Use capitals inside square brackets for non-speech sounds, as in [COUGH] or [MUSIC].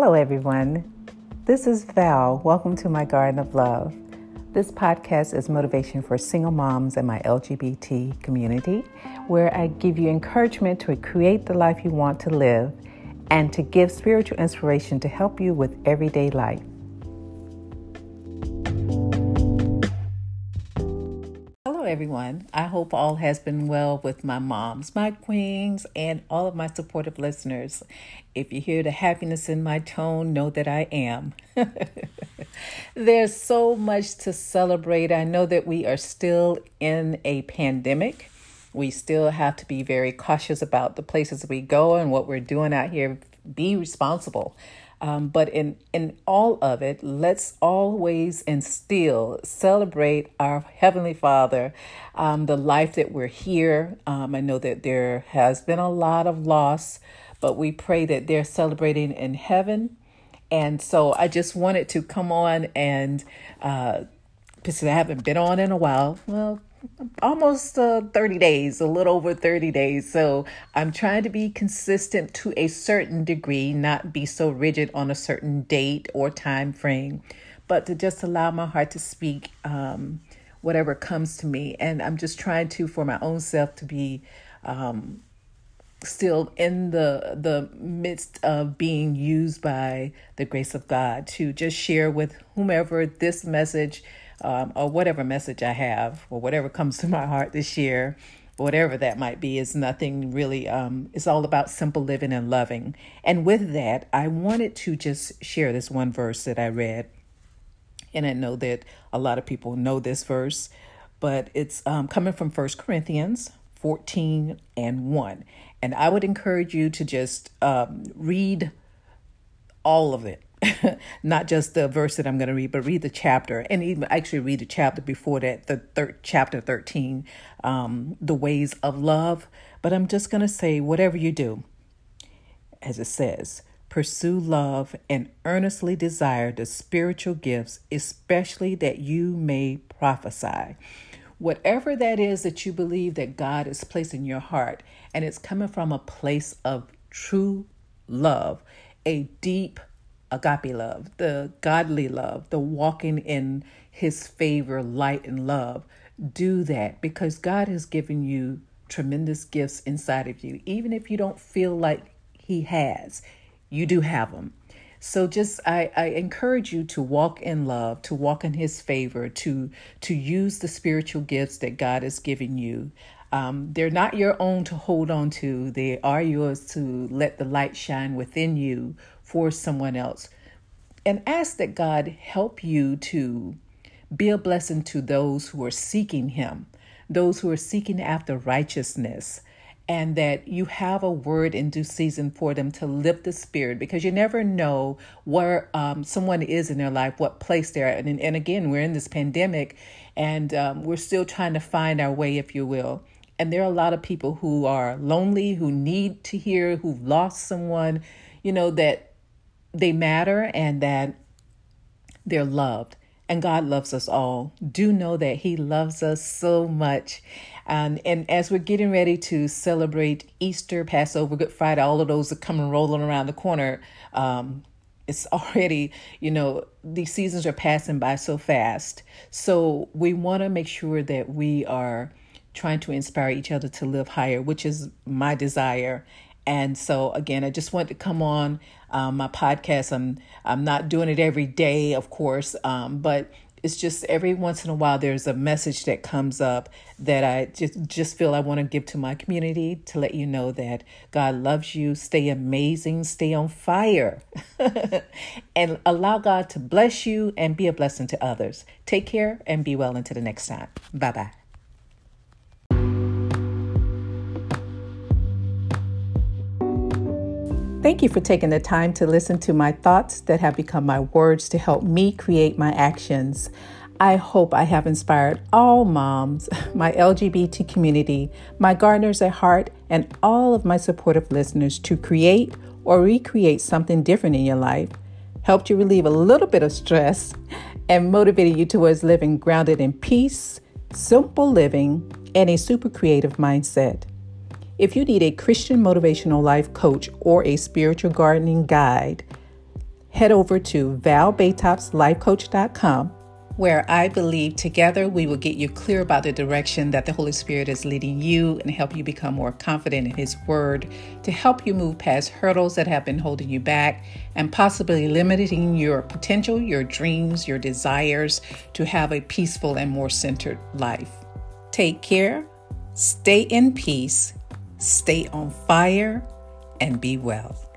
Hello, everyone. This is Val. Welcome to my Garden of Love. This podcast is motivation for single moms and my LGBT community, where I give you encouragement to create the life you want to live and to give spiritual inspiration to help you with everyday life. Everyone. I hope all has been well with my moms, my queens, and all of my supportive listeners. If you hear the happiness in my tone, know that I am. [LAUGHS] There's so much to celebrate. I know that we are still in a pandemic. We still have to be very cautious about the places we go and what we're doing out here. Be responsible. Um, but in, in all of it, let's always instill, celebrate our Heavenly Father, um, the life that we're here. Um, I know that there has been a lot of loss, but we pray that they're celebrating in heaven. And so I just wanted to come on and, uh, because I haven't been on in a while, well, almost uh, 30 days, a little over 30 days. So I'm trying to be consistent to a certain degree, not be so rigid on a certain date or time frame, but to just allow my heart to speak um, whatever comes to me. And I'm just trying to, for my own self, to be. Um, still in the the midst of being used by the grace of God to just share with whomever this message um, or whatever message I have, or whatever comes to my heart this year, whatever that might be, is nothing really, um, it's all about simple living and loving. And with that, I wanted to just share this one verse that I read. And I know that a lot of people know this verse, but it's um, coming from First Corinthians 14 and 1. And I would encourage you to just um, read all of it [LAUGHS] not just the verse that I'm going to read, but read the chapter and even actually read the chapter before that, the third chapter 13, um, the ways of love. But I'm just going to say, whatever you do, as it says, pursue love and earnestly desire the spiritual gifts, especially that you may prophesy. Whatever that is that you believe that God is placing in your heart, and it's coming from a place of true love, a deep agape love, the godly love, the walking in his favor, light, and love. Do that because God has given you tremendous gifts inside of you. Even if you don't feel like he has, you do have them. So just I, I encourage you to walk in love, to walk in his favor, to to use the spiritual gifts that God has given you. Um, they're not your own to hold on to. They are yours to let the light shine within you for someone else. And ask that God help you to be a blessing to those who are seeking Him, those who are seeking after righteousness, and that you have a word in due season for them to lift the spirit because you never know where um, someone is in their life, what place they're at. And, and again, we're in this pandemic and um, we're still trying to find our way, if you will. And there are a lot of people who are lonely, who need to hear, who've lost someone, you know, that they matter and that they're loved. And God loves us all. Do know that He loves us so much. And, and as we're getting ready to celebrate Easter, Passover, Good Friday, all of those are coming rolling around the corner. Um, it's [LAUGHS] already, you know, these seasons are passing by so fast. So we want to make sure that we are trying to inspire each other to live higher, which is my desire. And so again, I just want to come on um, my podcast. I'm I'm not doing it every day, of course, um, but it's just every once in a while there's a message that comes up that I just just feel I want to give to my community to let you know that God loves you. Stay amazing, stay on fire, [LAUGHS] and allow God to bless you and be a blessing to others. Take care and be well until the next time. Bye bye. Thank you for taking the time to listen to my thoughts that have become my words to help me create my actions. I hope I have inspired all moms, [LAUGHS] my LGBT community, my gardeners at heart, and all of my supportive listeners to create or recreate something different in your life, helped you relieve a little bit of stress, [LAUGHS] and motivated you towards living grounded in peace, simple living, and a super creative mindset. If you need a Christian motivational life coach or a spiritual gardening guide, head over to valbaytopslifecoach.com where I believe together we will get you clear about the direction that the Holy Spirit is leading you and help you become more confident in His Word to help you move past hurdles that have been holding you back and possibly limiting your potential, your dreams, your desires to have a peaceful and more centered life. Take care, stay in peace, stay on fire, and be well.